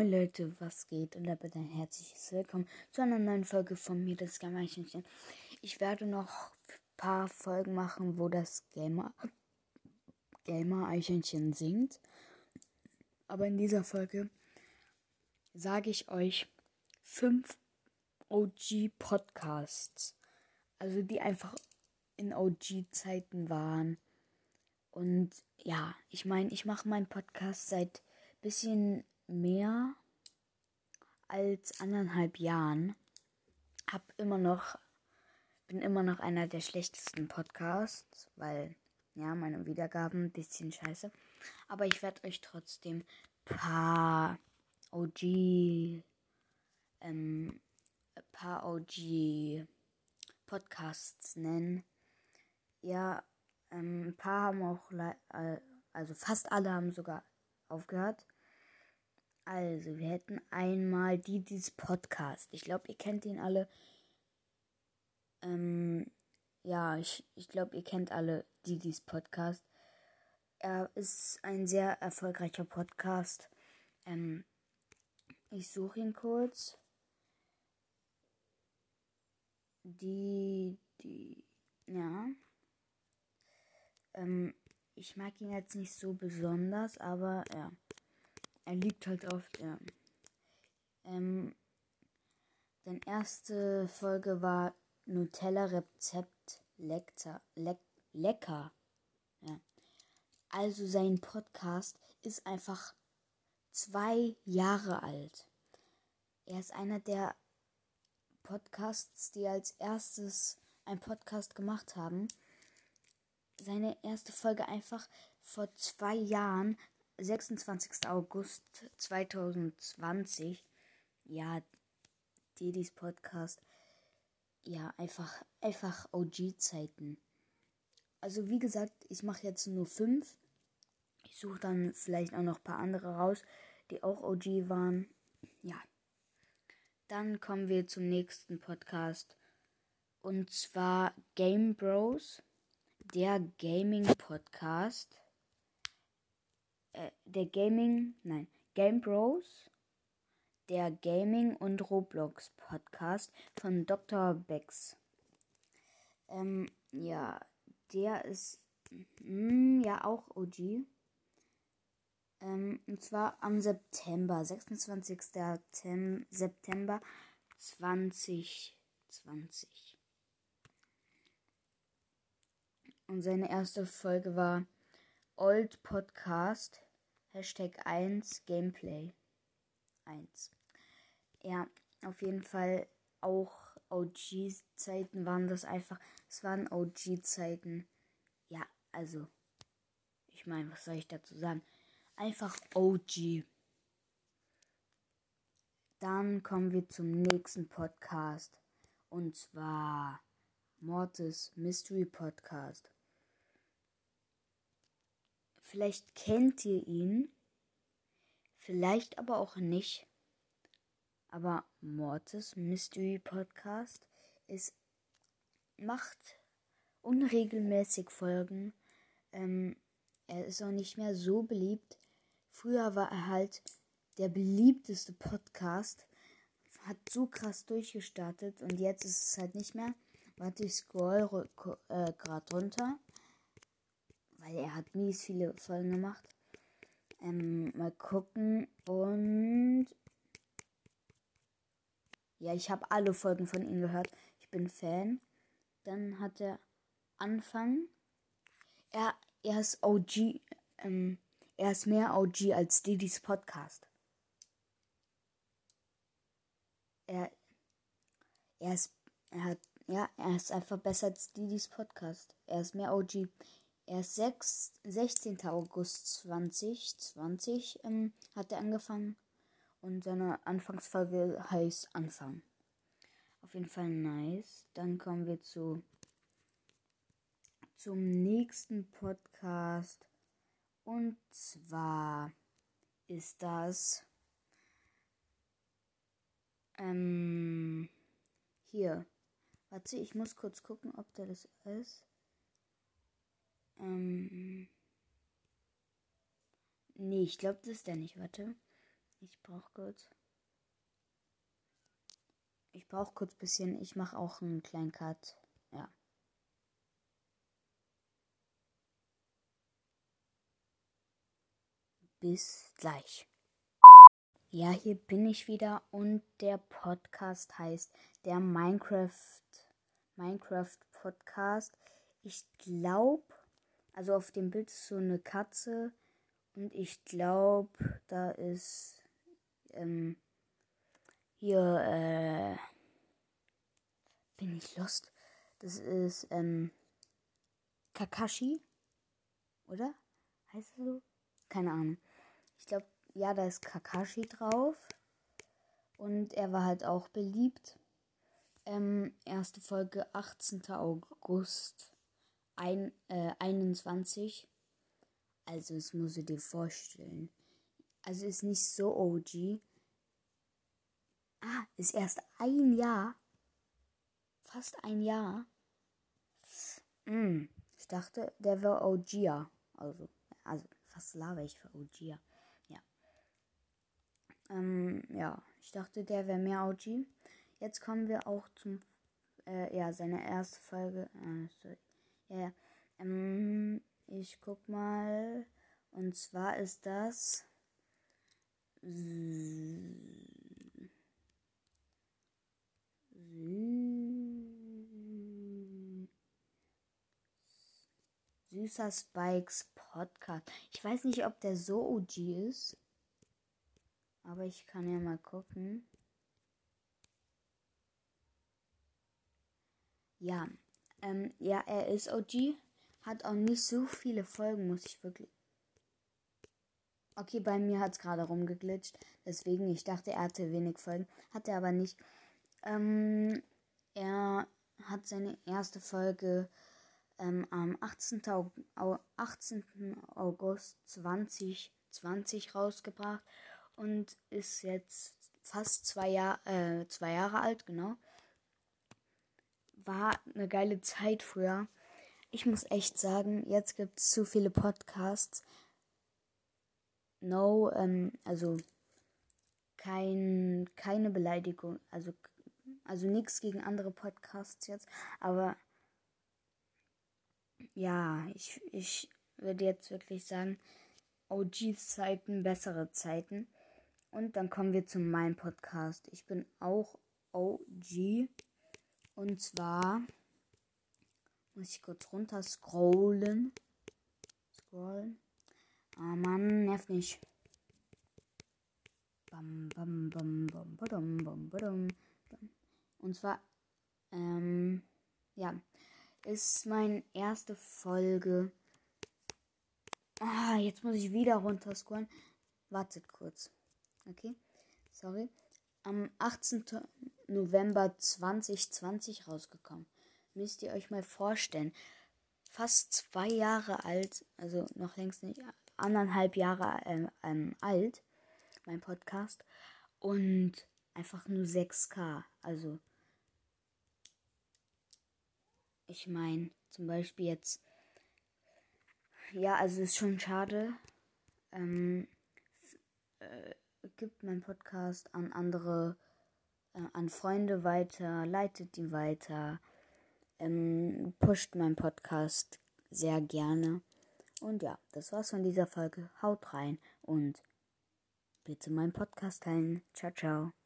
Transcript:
Moin Leute, was geht? Und damit ein herzliches Willkommen zu einer neuen Folge von mir, das Gamer-Eichhörnchen. Ich werde noch ein paar Folgen machen, wo das Gamer, Gamer-Eichhörnchen singt. Aber in dieser Folge sage ich euch fünf OG-Podcasts. Also die einfach in OG-Zeiten waren. Und ja, ich meine, ich mache meinen Podcast seit bisschen mehr als anderthalb Jahren. Hab immer noch, bin immer noch einer der schlechtesten Podcasts, weil, ja, meine Wiedergaben ein bisschen scheiße. Aber ich werde euch trotzdem paar OG, ähm, paar OG Podcasts nennen. Ja, ähm, ein paar haben auch, äh, also fast alle haben sogar aufgehört. Also, wir hätten einmal Didis Podcast. Ich glaube, ihr kennt ihn alle. Ähm, ja, ich, ich glaube, ihr kennt alle Didis Podcast. Er ist ein sehr erfolgreicher Podcast. Ähm, ich suche ihn kurz. Die, die, ja. Ähm, ich mag ihn jetzt nicht so besonders, aber ja. Er liegt halt oft, ja. Ähm, deine erste Folge war Nutella Rezept lecker. Le lecker. Ja. Also sein Podcast ist einfach zwei Jahre alt. Er ist einer der Podcasts, die als erstes ein Podcast gemacht haben. Seine erste Folge einfach vor zwei Jahren 26. August 2020. Ja, Didis Podcast. Ja, einfach, einfach OG-Zeiten. Also wie gesagt, ich mache jetzt nur fünf. Ich suche dann vielleicht auch noch ein paar andere raus, die auch OG waren. Ja. Dann kommen wir zum nächsten Podcast. Und zwar Game Bros, der Gaming Podcast äh, der Gaming, nein, Game Bros, der Gaming und Roblox Podcast von Dr. Bex. Ähm, ja, der ist mh, hm, ja auch OG. Ähm, und zwar am September, 26. September 2020. Und seine erste Folge war Old Podcast. Hashtag 1 Gameplay 1. Ja, auf jeden Fall auch OG-Zeiten waren das einfach. Es waren OG-Zeiten. Ja, also. Ich meine, was soll ich dazu sagen? Einfach OG. Dann kommen wir zum nächsten Podcast. Und zwar Mortis Mystery Podcast. Vielleicht kennt ihr ihn, vielleicht aber auch nicht. Aber Mortis Mystery Podcast ist macht unregelmäßig Folgen. Ähm, er ist auch nicht mehr so beliebt. Früher war er halt der beliebteste Podcast. Hat so krass durchgestartet und jetzt ist es halt nicht mehr. Warte, ich scroll äh, gerade runter weil er hat mies viele Folgen gemacht. Ähm, mal gucken und ja, ich habe alle Folgen von ihm gehört. Ich bin Fan. Dann hat er Anfang. Er, er ist OG. Ähm, er ist mehr OG als Didis Podcast. Er, er ist, er hat, ja, er ist einfach besser als Didis Podcast. Er ist mehr OG. Erst 6, 16. August 2020 ähm, hat er angefangen und seine Anfangsfolge heißt Anfang. Auf jeden Fall nice. Dann kommen wir zu zum nächsten Podcast und zwar ist das ähm, hier. Warte, ich muss kurz gucken, ob der das ist. Ähm. Nee, ich glaube, das ist der nicht. Warte. Ich brauche kurz. Ich brauche kurz ein bisschen. Ich mache auch einen kleinen Cut. Ja. Bis gleich. Ja, hier bin ich wieder und der Podcast heißt der Minecraft Minecraft Podcast. Ich glaube, also auf dem Bild ist so eine Katze und ich glaube, da ist ähm, hier äh, bin ich lost. Das ist ähm, Kakashi, oder? Heißt es so? Keine Ahnung. Ich glaube, ja, da ist Kakashi drauf. Und er war halt auch beliebt. Ähm, erste Folge 18. August ein, äh, 21. Also, das musst du dir vorstellen. Also ist nicht so OG. Ah, ist erst ein Jahr. Fast ein Jahr. Mm, ich dachte, der wäre OG. Also, also fast lava ich für OG. Ja. Ähm, ja, ich dachte, der wäre mehr OG. Jetzt kommen wir auch zum, äh, ja, seine erste Folge. Äh, sorry. Ja, ja. Ähm, ich guck mal. Und zwar ist das. Süßer Spikes Podcast. Ich weiß nicht, ob der so OG ist. Aber ich kann ja mal gucken. Ja, ähm, ja, er ist OG. Hat auch nicht so viele Folgen, muss ich wirklich. Okay, bei mir hat es gerade rumgeglitscht. Deswegen, ich dachte, er hatte wenig Folgen. Hat er aber nicht. Ähm, er hat seine erste Folge ähm, am 18. Au 18. August 2020 rausgebracht und ist jetzt fast zwei, Jahr, äh, zwei Jahre alt, genau. War eine geile Zeit früher. Ich muss echt sagen, jetzt gibt es zu viele Podcasts. No, ähm, also kein, keine Beleidigung, also, also nichts gegen andere Podcasts jetzt, aber ja, ich, ich würde jetzt wirklich sagen, OG-Zeiten, bessere Zeiten. Und dann kommen wir zu meinem Podcast. Ich bin auch OG. Und zwar muss ich kurz runter scrollen. Scrollen. Ah, Mann, nervt nicht. Bam, bam, bam, bam, badum, bam, badum, bam. Und zwar, ähm, ja, ist meine erste Folge. Ah, jetzt muss ich wieder runter scrollen. Wartet kurz. Okay, sorry. Am 18. November 2020 rausgekommen müsst ihr euch mal vorstellen. Fast zwei Jahre alt, also noch längst nicht, anderthalb Jahre äh, ähm, alt, mein Podcast. Und einfach nur 6K. Also, ich meine, zum Beispiel jetzt, ja, also ist schon schade. Ähm, äh, gibt mein Podcast an andere, äh, an Freunde weiter, leitet die weiter ähm, pusht meinen Podcast sehr gerne. Und ja, das war's von dieser Folge. Haut rein und bitte meinen Podcast teilen. Ciao, ciao.